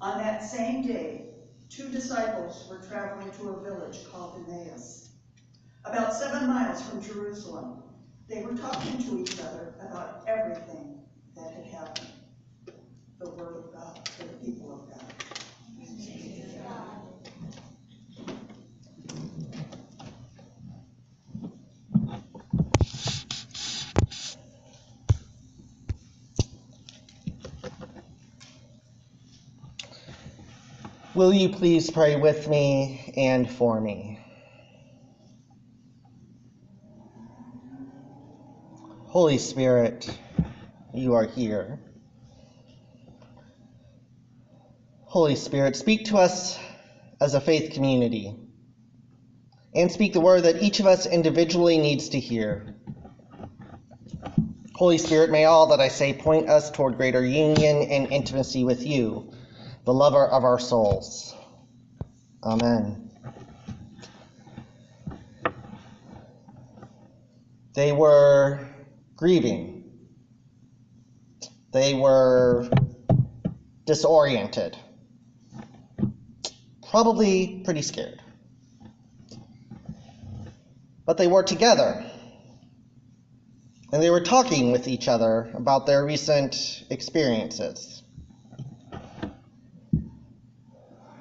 On that same day, two disciples were traveling to a village called Emmaus, about seven miles from Jerusalem. They were talking to each other about everything that had happened. The word of God for the people of God. Will you please pray with me and for me? Holy Spirit, you are here. Holy Spirit, speak to us as a faith community and speak the word that each of us individually needs to hear. Holy Spirit, may all that I say point us toward greater union and intimacy with you the lover of our souls. Amen. They were grieving. They were disoriented. Probably pretty scared. But they were together. And they were talking with each other about their recent experiences.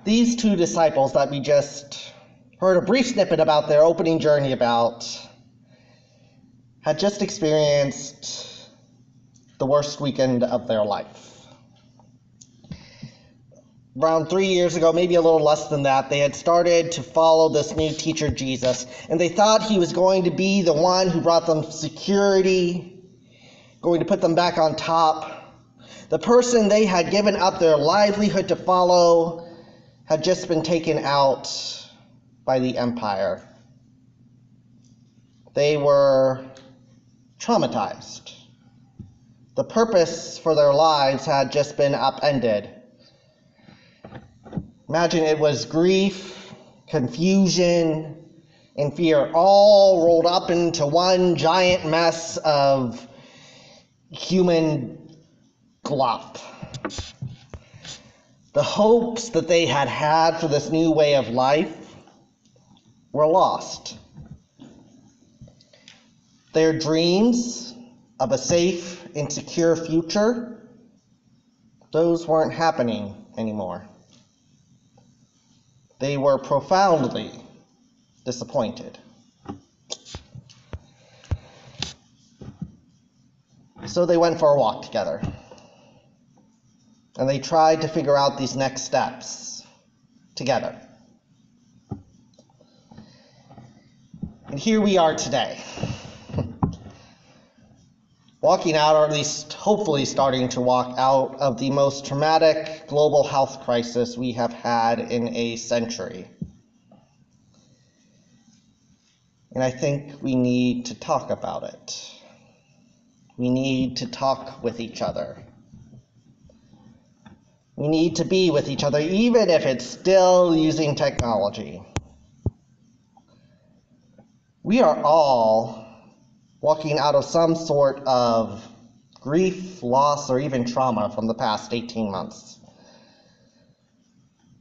These two disciples that we just heard a brief snippet about their opening journey about had just experienced the worst weekend of their life. Around three years ago, maybe a little less than that, they had started to follow this new teacher, Jesus, and they thought he was going to be the one who brought them security, going to put them back on top. The person they had given up their livelihood to follow had just been taken out by the empire. They were traumatized. The purpose for their lives had just been upended. Imagine it was grief, confusion, and fear all rolled up into one giant mess of human glop the hopes that they had had for this new way of life were lost. Their dreams of a safe and secure future, those weren't happening anymore. They were profoundly disappointed. So they went for a walk together and they tried to figure out these next steps together. And here we are today. Walking out, or at least hopefully starting to walk out of the most traumatic global health crisis we have had in a century. And I think we need to talk about it. We need to talk with each other. We need to be with each other, even if it's still using technology. We are all walking out of some sort of grief, loss, or even trauma from the past 18 months.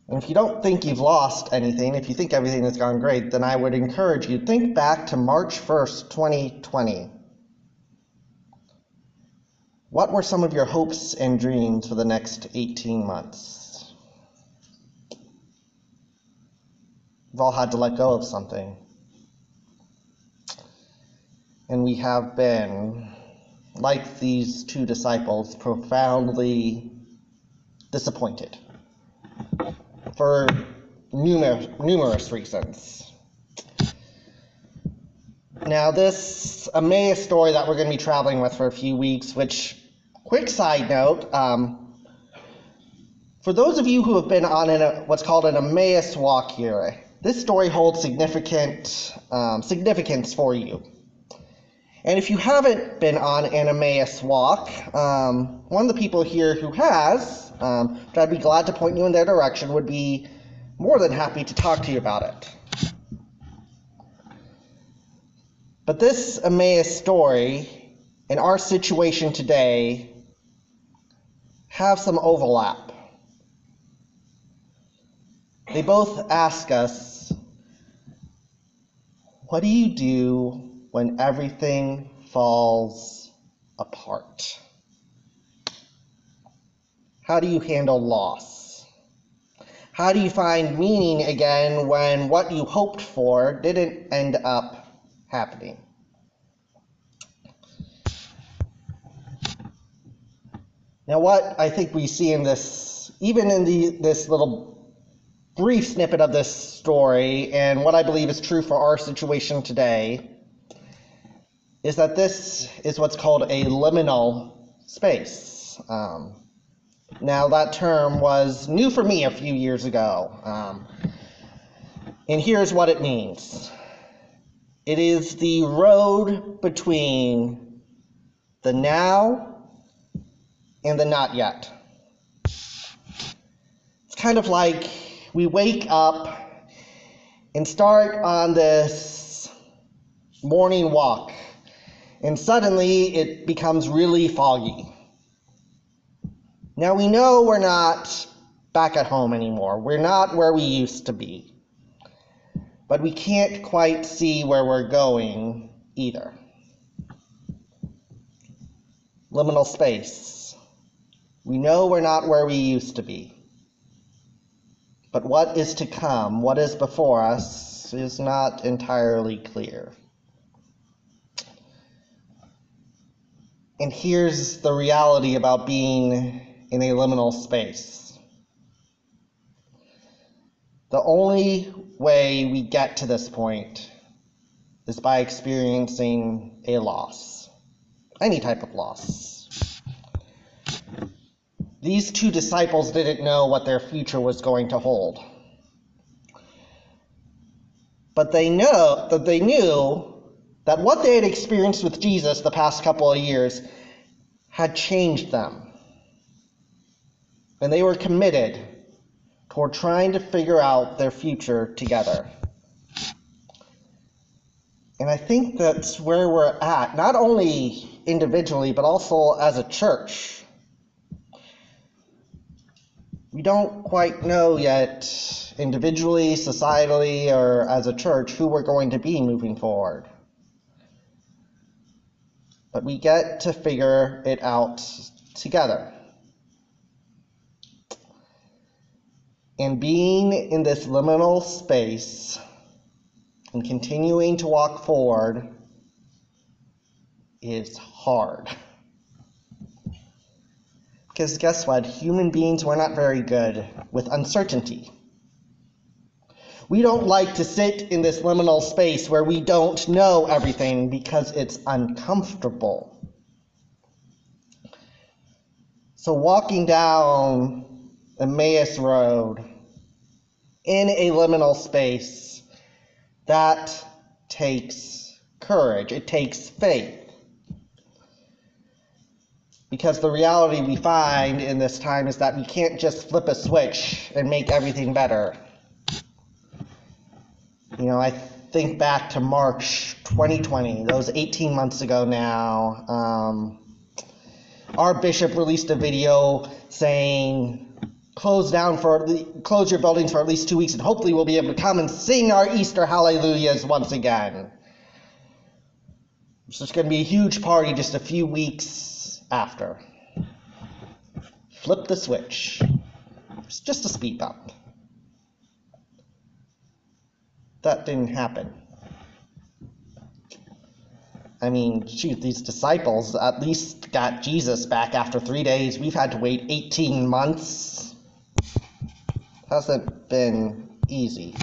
And if you don't think you've lost anything, if you think everything has gone great, then I would encourage you to think back to March 1st, 2020. What were some of your hopes and dreams for the next 18 months? We've all had to let go of something. And we have been, like these two disciples, profoundly disappointed for numerous, numerous reasons. Now, this Emmaus story that we're going to be traveling with for a few weeks, which Quick side note um, for those of you who have been on an, what's called an Emmaus walk here, this story holds significant um, significance for you. And if you haven't been on an Emmaus walk, um, one of the people here who has, um, I'd be glad to point you in their direction, would be more than happy to talk to you about it. But this Emmaus story and our situation today have some overlap. they both ask us, What do you do when everything falls apart? How do you handle loss? How do you find meaning again when what you hoped for didn't end up happening? Now, what I think we see in this, even in the, this little brief snippet of this story, and what I believe is true for our situation today, is that this is what's called a liminal space. Um, now, that term was new for me a few years ago. Um, and here's what it means it is the road between the now and the not yet. It's kind of like we wake up and start on this morning walk, and suddenly it becomes really foggy. Now we know we're not back at home anymore. We're not where we used to be. But we can't quite see where we're going either. Liminal space. We know we're not where we used to be. But what is to come, what is before us, is not entirely clear. And here's the reality about being in a liminal space. The only way we get to this point is by experiencing a loss, any type of loss. These two disciples didn't know what their future was going to hold. But they know that they knew that what they had experienced with Jesus the past couple of years had changed them. And they were committed toward trying to figure out their future together. And I think that's where we're at, not only individually, but also as a church. We don't quite know yet, individually, societally, or as a church, who we're going to be moving forward. But we get to figure it out together. And being in this liminal space and continuing to walk forward is hard. Because guess what? Human beings, we're not very good with uncertainty. We don't like to sit in this liminal space where we don't know everything because it's uncomfortable. So, walking down Emmaus Road in a liminal space, that takes courage, it takes faith. Because the reality we find in this time is that we can't just flip a switch and make everything better. You know, I think back to March 2020, those 18 months ago now. Um, our bishop released a video saying, close down for close your buildings for at least two weeks, and hopefully we'll be able to come and sing our Easter hallelujahs once again. So it's going to be a huge party just a few weeks after. Flip the switch. It's just a speed bump. That didn't happen. I mean, shoot, these disciples at least got Jesus back after three days. We've had to wait 18 months. Hasn't been easy.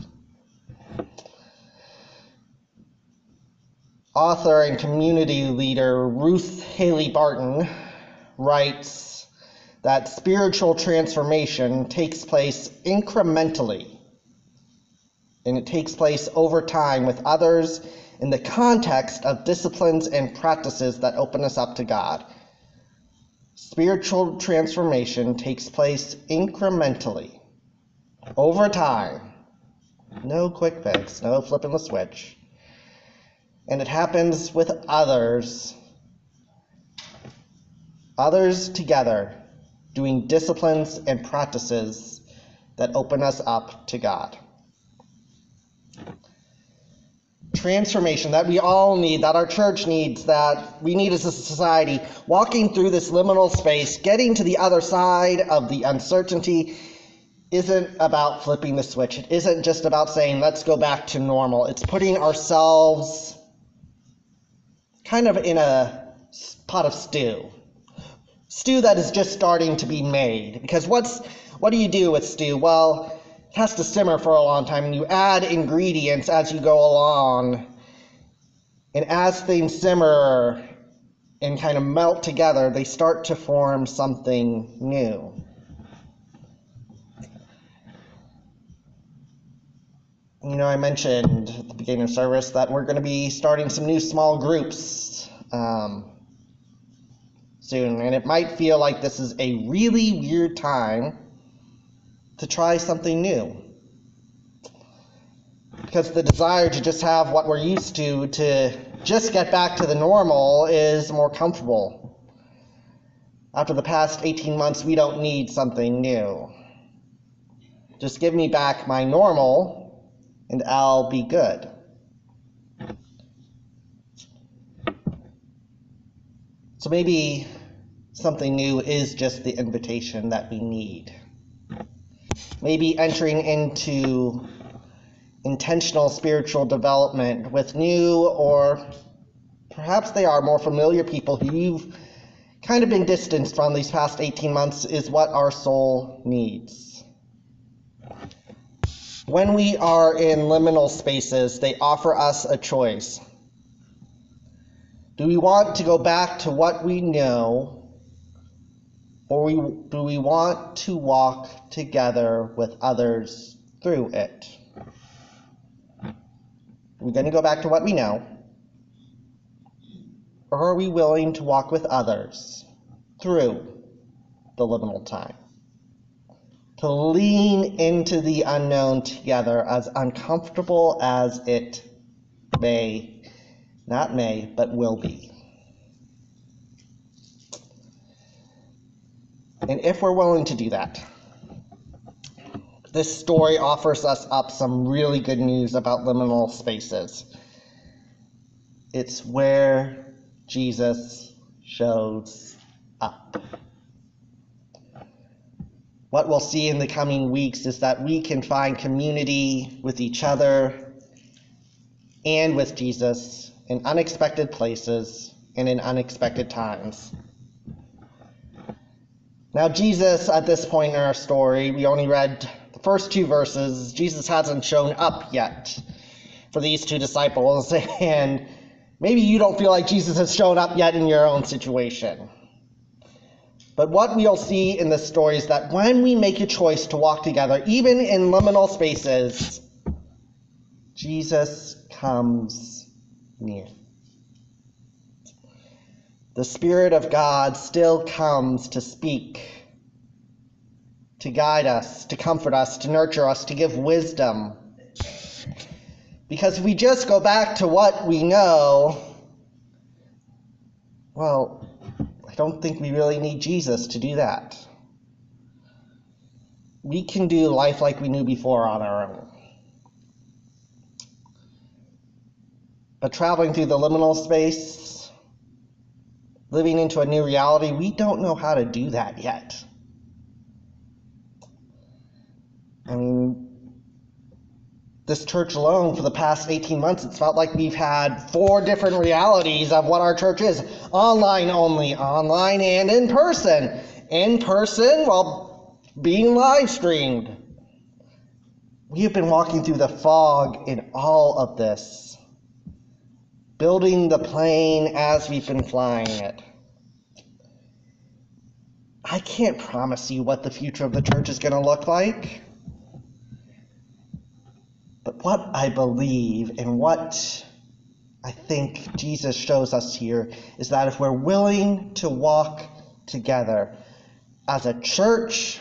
Author and community leader Ruth Haley Barton writes that spiritual transformation takes place incrementally and it takes place over time with others in the context of disciplines and practices that open us up to God. Spiritual transformation takes place incrementally, over time. No quick fix, no flipping the switch. And it happens with others, others together, doing disciplines and practices that open us up to God. Transformation that we all need, that our church needs, that we need as a society, walking through this liminal space, getting to the other side of the uncertainty, isn't about flipping the switch. It isn't just about saying, let's go back to normal. It's putting ourselves kind of in a pot of stew. Stew that is just starting to be made. Because what's what do you do with stew? Well, it has to simmer for a long time, and you add ingredients as you go along. And as things simmer and kind of melt together, they start to form something new. You know, I mentioned at the beginning of service that we're going to be starting some new small groups um, soon, and it might feel like this is a really weird time to try something new. Because the desire to just have what we're used to, to just get back to the normal, is more comfortable. After the past 18 months, we don't need something new. Just give me back my normal, and I'll be good. So maybe something new is just the invitation that we need. Maybe entering into intentional spiritual development with new or perhaps they are more familiar people who you've kind of been distanced from these past 18 months is what our soul needs. When we are in liminal spaces, they offer us a choice. Do we want to go back to what we know, or we, do we want to walk together with others through it? Are we going to go back to what we know, or are we willing to walk with others through the liminal time? To lean into the unknown together, as uncomfortable as it may, not may, but will be. And if we're willing to do that, this story offers us up some really good news about liminal spaces. It's where Jesus shows up. What we'll see in the coming weeks is that we can find community with each other and with Jesus in unexpected places and in unexpected times. Now, Jesus, at this point in our story, we only read the first two verses. Jesus hasn't shown up yet for these two disciples, and maybe you don't feel like Jesus has shown up yet in your own situation. But what we'll see in this story is that when we make a choice to walk together, even in liminal spaces, Jesus comes near. The Spirit of God still comes to speak, to guide us, to comfort us, to nurture us, to give wisdom. Because if we just go back to what we know, well, I don't think we really need Jesus to do that. We can do life like we knew before on our own. But traveling through the liminal space, living into a new reality, we don't know how to do that yet. I mean, this church alone for the past 18 months, it's felt like we've had four different realities of what our church is online only, online and in person. In person, while being live streamed. We have been walking through the fog in all of this, building the plane as we've been flying it. I can't promise you what the future of the church is going to look like. But what I believe and what I think Jesus shows us here is that if we're willing to walk together as a church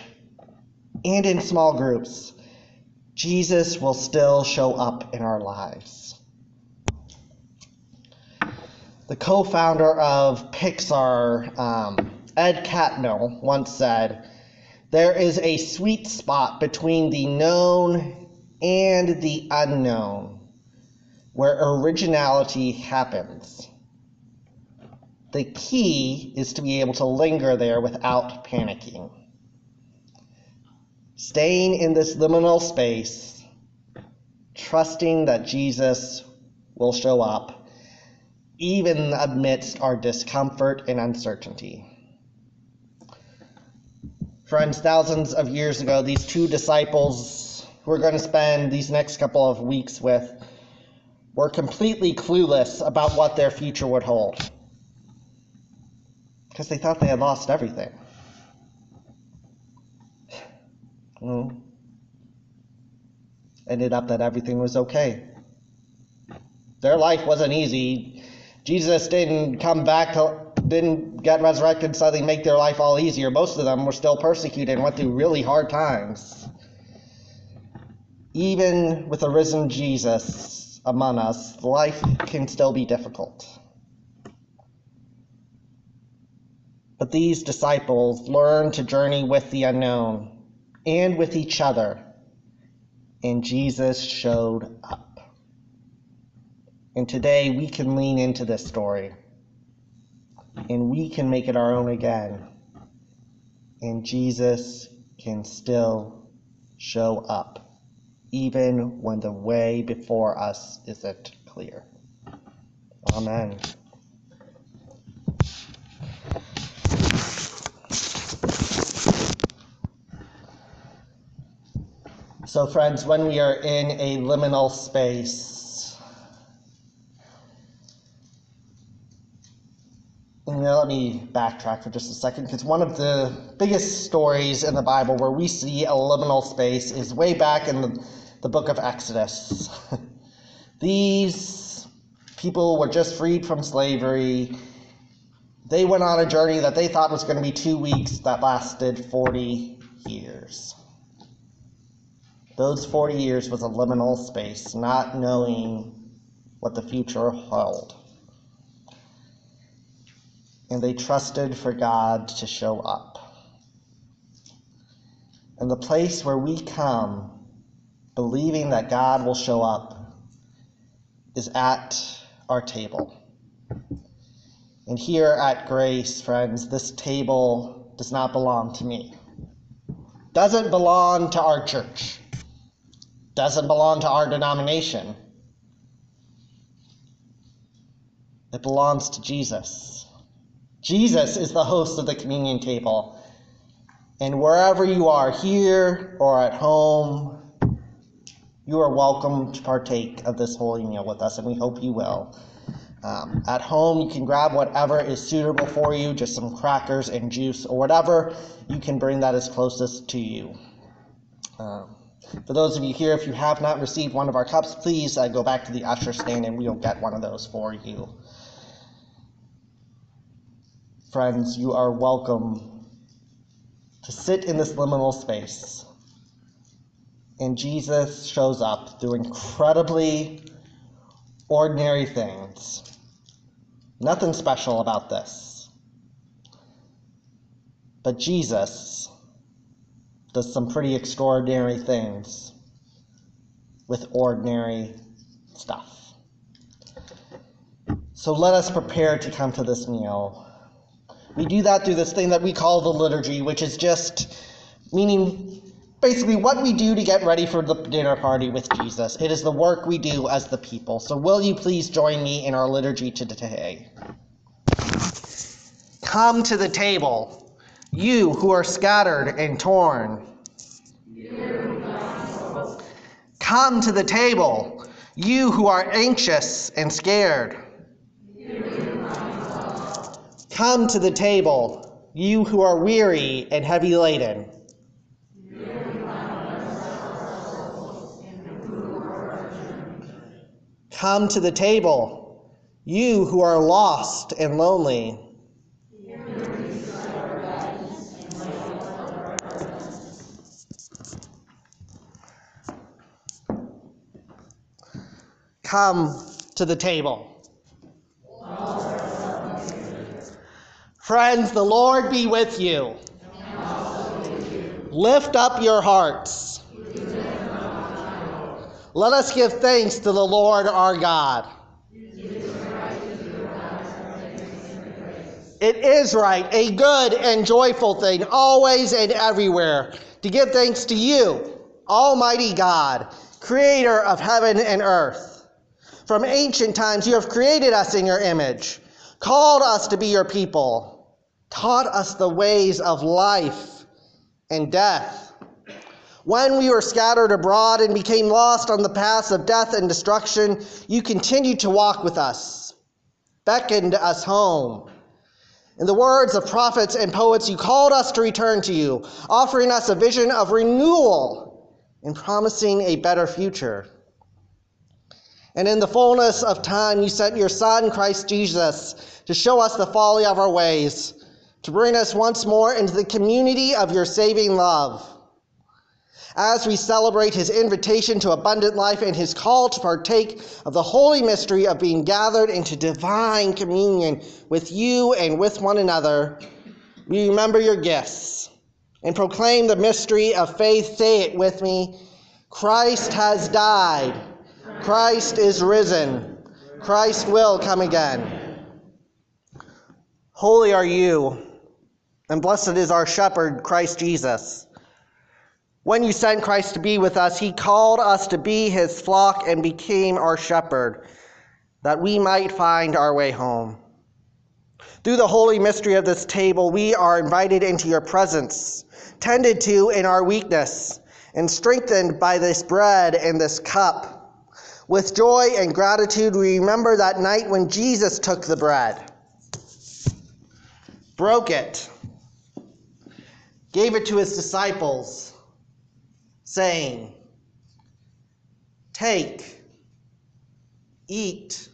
and in small groups, Jesus will still show up in our lives. The co founder of Pixar, um, Ed Catmull, once said, There is a sweet spot between the known and the unknown where originality happens. The key is to be able to linger there without panicking. Staying in this liminal space, trusting that Jesus will show up, even amidst our discomfort and uncertainty. Friends, thousands of years ago, these two disciples we're going to spend these next couple of weeks with were completely clueless about what their future would hold because they thought they had lost everything. Well, ended up that everything was okay. Their life wasn't easy. Jesus didn't come back to, didn't get resurrected they make their life all easier. Most of them were still persecuted and went through really hard times. Even with a risen Jesus among us, life can still be difficult. But these disciples learned to journey with the unknown and with each other, and Jesus showed up. And today we can lean into this story and we can make it our own again. And Jesus can still show up, even when the way before us isn't clear. Amen. So, friends, when we are in a liminal space, let me backtrack for just a second because one of the biggest stories in the Bible where we see a liminal space is way back in the, the book of Exodus. These people were just freed from slavery. They went on a journey that they thought was going to be two weeks that lasted 40 years. Those 40 years was a liminal space, not knowing what the future held. And they trusted for God to show up. And the place where we come believing that God will show up is at our table. And here at Grace, friends, this table does not belong to me. Doesn't belong to our church doesn't belong to our denomination. It belongs to Jesus. Jesus is the host of the communion table. And wherever you are, here or at home, you are welcome to partake of this holy meal with us, and we hope you will. Um, at home, you can grab whatever is suitable for you, just some crackers and juice or whatever. You can bring that as closest to you. Um, for those of you here, if you have not received one of our cups, please uh, go back to the usher stand and we'll get one of those for you. Friends, you are welcome to sit in this liminal space. And Jesus shows up through incredibly ordinary things. Nothing special about this. But Jesus does some pretty extraordinary things with ordinary stuff. So let us prepare to come to this meal. We do that through this thing that we call the liturgy, which is just meaning basically what we do to get ready for the dinner party with Jesus. It is the work we do as the people. So will you please join me in our liturgy today? Come to the table you who are scattered and torn. Come to the table, you who are anxious and scared. Come to the table, you who are weary and heavy laden. Come to the table, you who are lost and lonely. come to the table. Friends, the Lord be with you. Lift up your hearts. Let us give thanks to the Lord our God. It is right, a good and joyful thing, always and everywhere, to give thanks to you, Almighty God, creator of heaven and earth. From ancient times, you have created us in your image, called us to be your people, taught us the ways of life and death. When we were scattered abroad and became lost on the paths of death and destruction, you continued to walk with us, beckoned us home in the words of prophets and poets, you called us to return to you, offering us a vision of renewal and promising a better future. And in the fullness of time, you sent your Son, Christ Jesus, to show us the folly of our ways, to bring us once more into the community of your saving love as we celebrate his invitation to abundant life and his call to partake of the holy mystery of being gathered into divine communion with you and with one another, we remember your gifts and proclaim the mystery of faith. Say it with me Christ has died, Christ is risen, Christ will come again. Holy are you, and blessed is our shepherd, Christ Jesus. When you sent Christ to be with us, he called us to be his flock and became our shepherd, that we might find our way home. Through the holy mystery of this table, we are invited into your presence, tended to in our weakness, and strengthened by this bread and this cup. With joy and gratitude, we remember that night when Jesus took the bread, broke it, gave it to his disciples saying, Take, eat,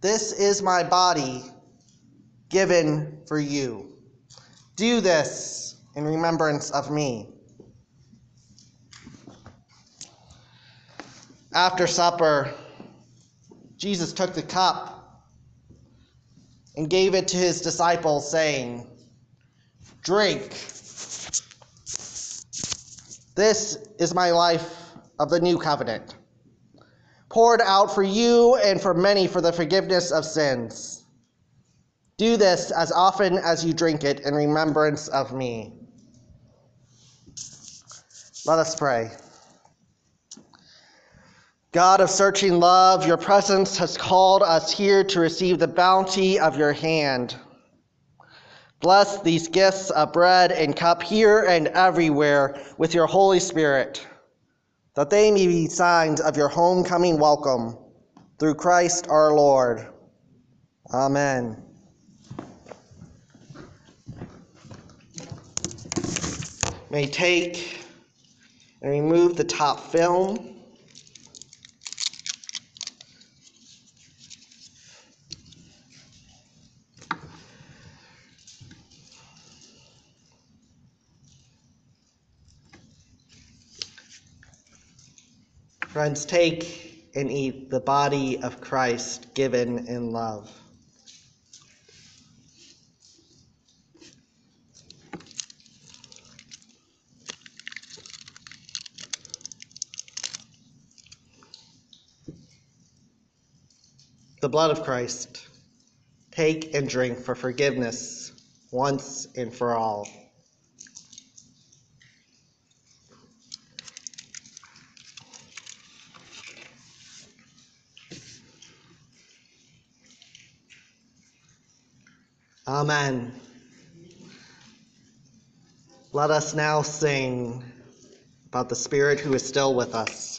this is my body given for you. Do this in remembrance of me. After supper, Jesus took the cup and gave it to his disciples, saying, Drink. This is my life of the new covenant, poured out for you and for many for the forgiveness of sins. Do this as often as you drink it in remembrance of me. Let us pray. God of searching love, your presence has called us here to receive the bounty of your hand. Bless these gifts of bread and cup here and everywhere with your Holy Spirit, that they may be signs of your homecoming welcome. Through Christ our Lord. Amen. May take and remove the top film. Friends, take and eat the body of Christ given in love. The blood of Christ, take and drink for forgiveness once and for all. Amen. Let us now sing about the Spirit who is still with us.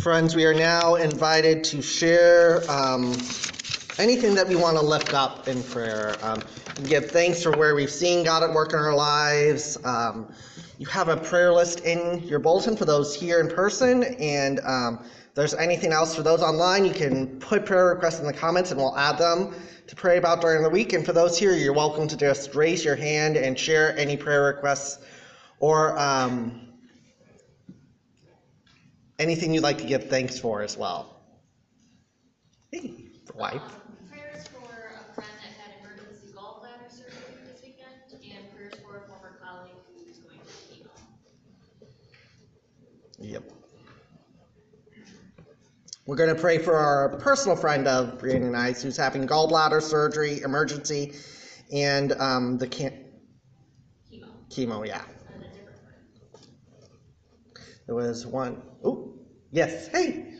Friends, we are now invited to share um, anything that we want to lift up in prayer. Um, give thanks for where we've seen God at work in our lives. Um, you have a prayer list in your bulletin for those here in person, and um, there's anything else for those online, you can put prayer requests in the comments, and we'll add them to pray about during the week. And for those here, you're welcome to just raise your hand and share any prayer requests or um, anything you'd like to give thanks for as well. Hey, wife. Um, Prayers for a friend that had emergency gallbladder surgery this weekend, and prayers for a former colleague who's going to chemo. Yep. We're going to pray for our personal friend of Brianna and I's who's having gallbladder surgery, emergency, and um, the can- Chemo, chemo. Yeah, and a different friend. there was one oh yes. Hey.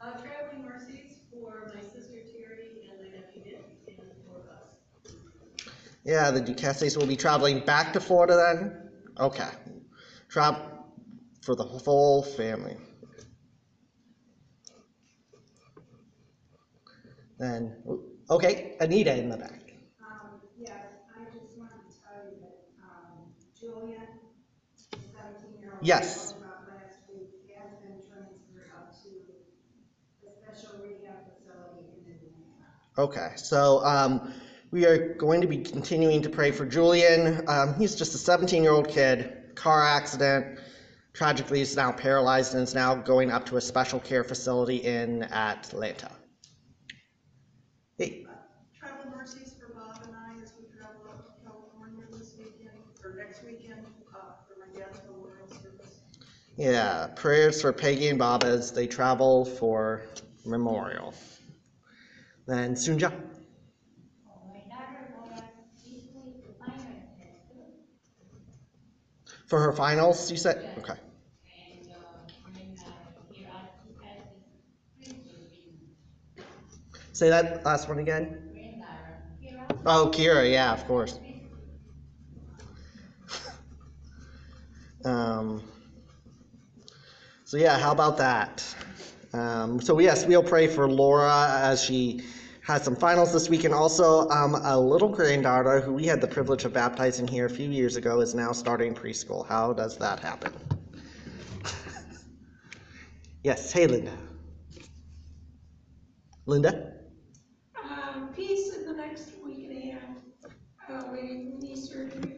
Uh, traveling mercies for my sister Terry and my nephew Nick and for us. Yeah, the Ducasses will be traveling back to Florida then. Okay, travel for the whole family. Then okay, Anita in the back. Um, yes, I just wanted to tell you that, um, Julia, seventeen-year-old. Yes. About last week, has been transferred up to the special rehab facility in Indiana. Okay, so um, we are going to be continuing to pray for Julian. Um, he's just a 17 year old kid, car accident. Tragically, he's now paralyzed and is now going up to a special care facility in Atlanta. Hey, Travel mercies for Bob and I as we travel up to California this weekend, or next weekend, uh, for my dad's memorial service. yeah, prayers for Peggy and Bob as they travel for memorial. Then Sunja. My daughter got recently the minor test, For her finals, you said? Okay. and, uh, when, here at the preschool, Say that last one again. Oh, Kira, yeah, of course. Um, so yeah, how about that? Um, so yes, we'll pray for Laura as she has some finals this week, and also um, a little granddaughter who we had the privilege of baptizing here a few years ago is now starting preschool. How does that happen? yes, hey Linda. Linda. Um, peace in the next week and a half, uh, waiting for knee surgery.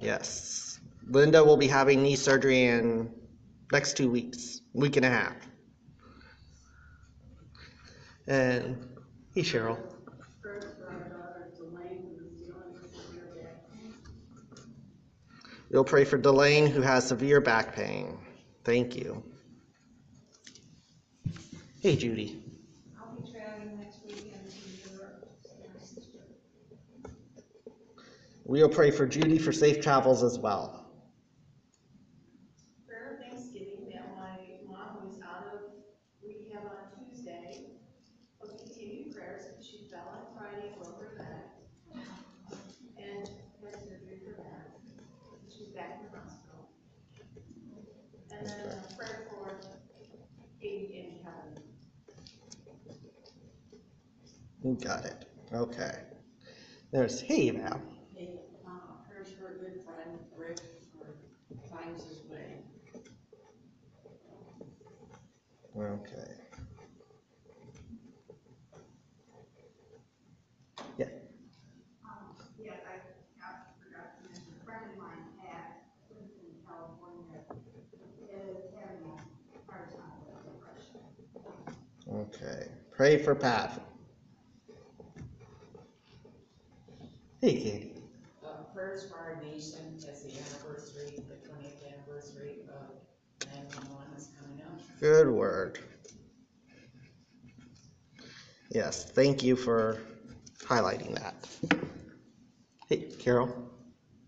Yes. Linda will be having knee surgery in next two weeks, week and a half. And hey Cheryl. First, for our daughter Delane, who is dealing with severe back pain. We'll pray for Delane who has severe back pain. Thank you. Hey Judy. I'll be traveling next weekend to Europe, to see my sister. We'll pray for Judy for safe travels as well. Prayer of Thanksgiving that my mom who is out of rehab on Tuesday, will continue prayers, she fell on Friday, broke her back. And had surgery for that, she's back in the hospital. And then a prayer for Katie and Kevin. You got it. Okay. There's hey now. Hey, uh, prayers for a good friend, Rick, or finds his way. Okay. Yeah. Um, yeah, I, I forgot a friend of mine, Pat, lives in California, is having a hard time with depression. Okay. Pray for Pat. Hey Katie. Uh, prayers for our nation as the anniversary, the twentieth anniversary of nine-one-one is coming up. Good word. Yes, thank you for highlighting that. Hey, Carol.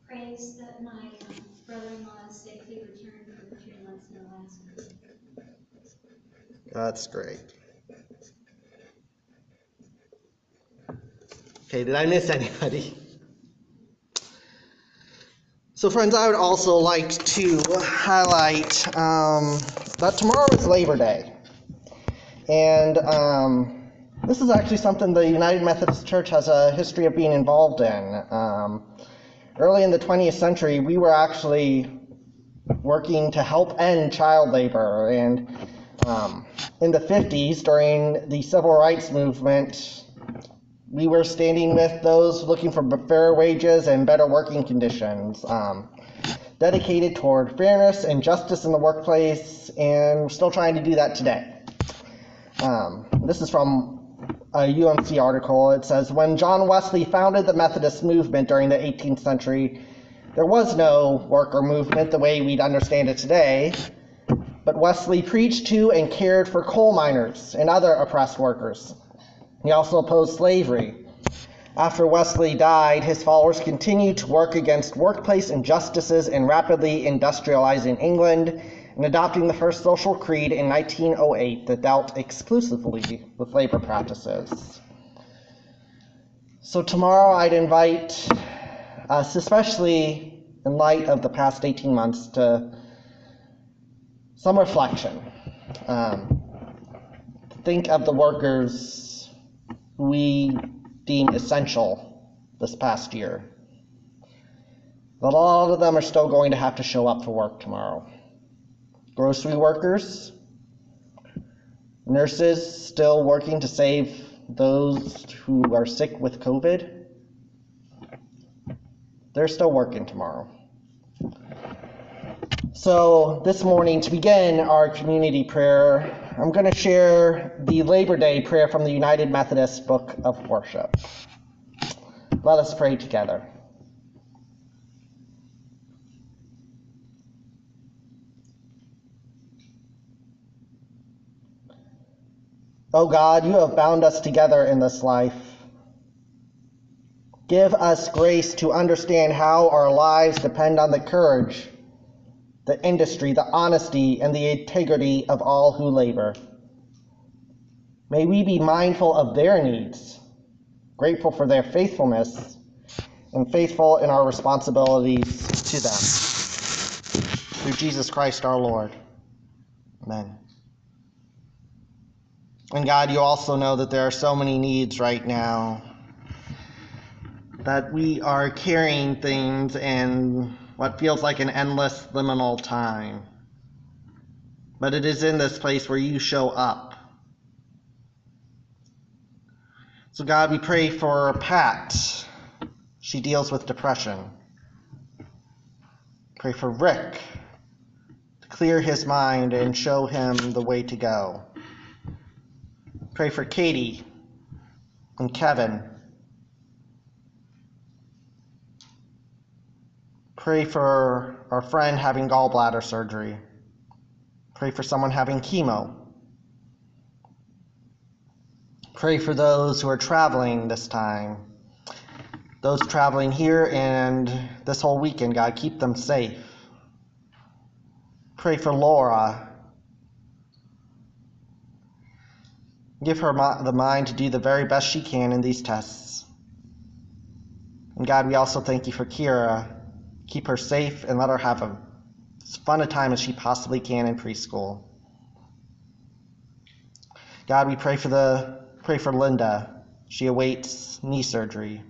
Praise that my um, brother-in-law is safely returned from three months in Alaska. That's great. Okay, did I miss anybody? So, friends, I would also like to highlight um, that tomorrow is Labor Day. And um, this is actually something the United Methodist Church has a history of being involved in. Um, early in the 20th century, we were actually working to help end child labor. And um, in the 50s, during the civil rights movement, we were standing with those looking for fair wages and better working conditions, um, dedicated toward fairness and justice in the workplace, and we're still trying to do that today. Um, this is from a UMC article. It says When John Wesley founded the Methodist movement during the 18th century, there was no worker movement the way we'd understand it today, but Wesley preached to and cared for coal miners and other oppressed workers. He also opposed slavery. After Wesley died, his followers continued to work against workplace injustices in rapidly industrializing England and adopting the first social creed in 1908 that dealt exclusively with labor practices. So, tomorrow I'd invite us, especially in light of the past 18 months, to some reflection. Um, think of the workers we deem essential this past year. But a lot of them are still going to have to show up for work tomorrow. Grocery workers, nurses still working to save those who are sick with COVID. They're still working tomorrow. So, this morning, to begin our community prayer, I'm going to share the Labor Day prayer from the United Methodist Book of Worship. Let us pray together. O oh God, you have bound us together in this life. Give us grace to understand how our lives depend on the courage, the industry, the honesty, and the integrity of all who labor. May we be mindful of their needs, grateful for their faithfulness, and faithful in our responsibilities to them. Through Jesus Christ our Lord. Amen. And God, you also know that there are so many needs right now that we are carrying things in what feels like an endless liminal time. But it is in this place where you show up. So, God, we pray for Pat. She deals with depression. Pray for Rick to clear his mind and show him the way to go. Pray for Katie and Kevin. Pray for our friend having gallbladder surgery. Pray for someone having chemo. Pray for those who are traveling this time. Those traveling here and this whole weekend, God, keep them safe. Pray for Laura Give her the mind to do the very best she can in these tests. And God, we also thank you for Kira. Keep her safe and let her have a, as fun a time as she possibly can in preschool. God, we pray for the pray for Linda. She awaits knee surgery.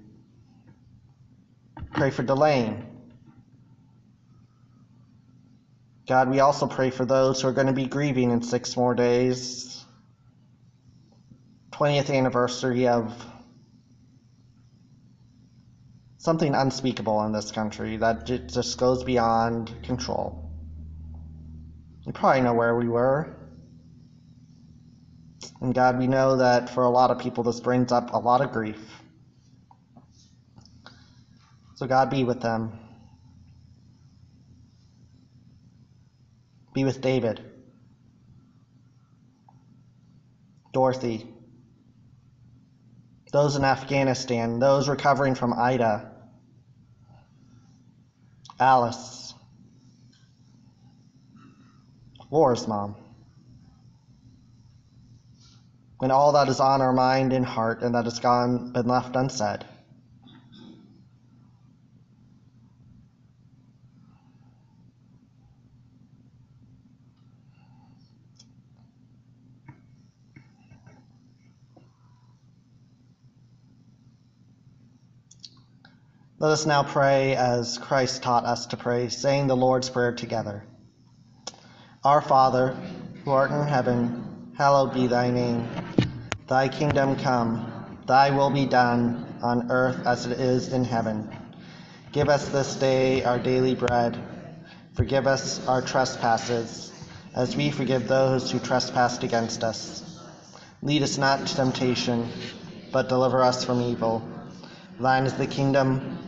Pray for Delane. God, we also pray for those who are going to be grieving in six more days 20th anniversary of something unspeakable in this country that just goes beyond control. You probably know where we were. And God, we know that for a lot of people, this brings up a lot of grief. So, God, be with them. Be with David, Dorothy, those in Afghanistan, those recovering from Ida, Alice, Laura's mom, When all that is on our mind and heart and that has gone been left unsaid. Let us now pray as Christ taught us to pray, saying the Lord's Prayer together. Our Father, who art in heaven, hallowed be thy name. Thy kingdom come, thy will be done, on earth as it is in heaven. Give us this day our daily bread. Forgive us our trespasses, as we forgive those who trespass against us. Lead us not to temptation, but deliver us from evil. Thine is the kingdom,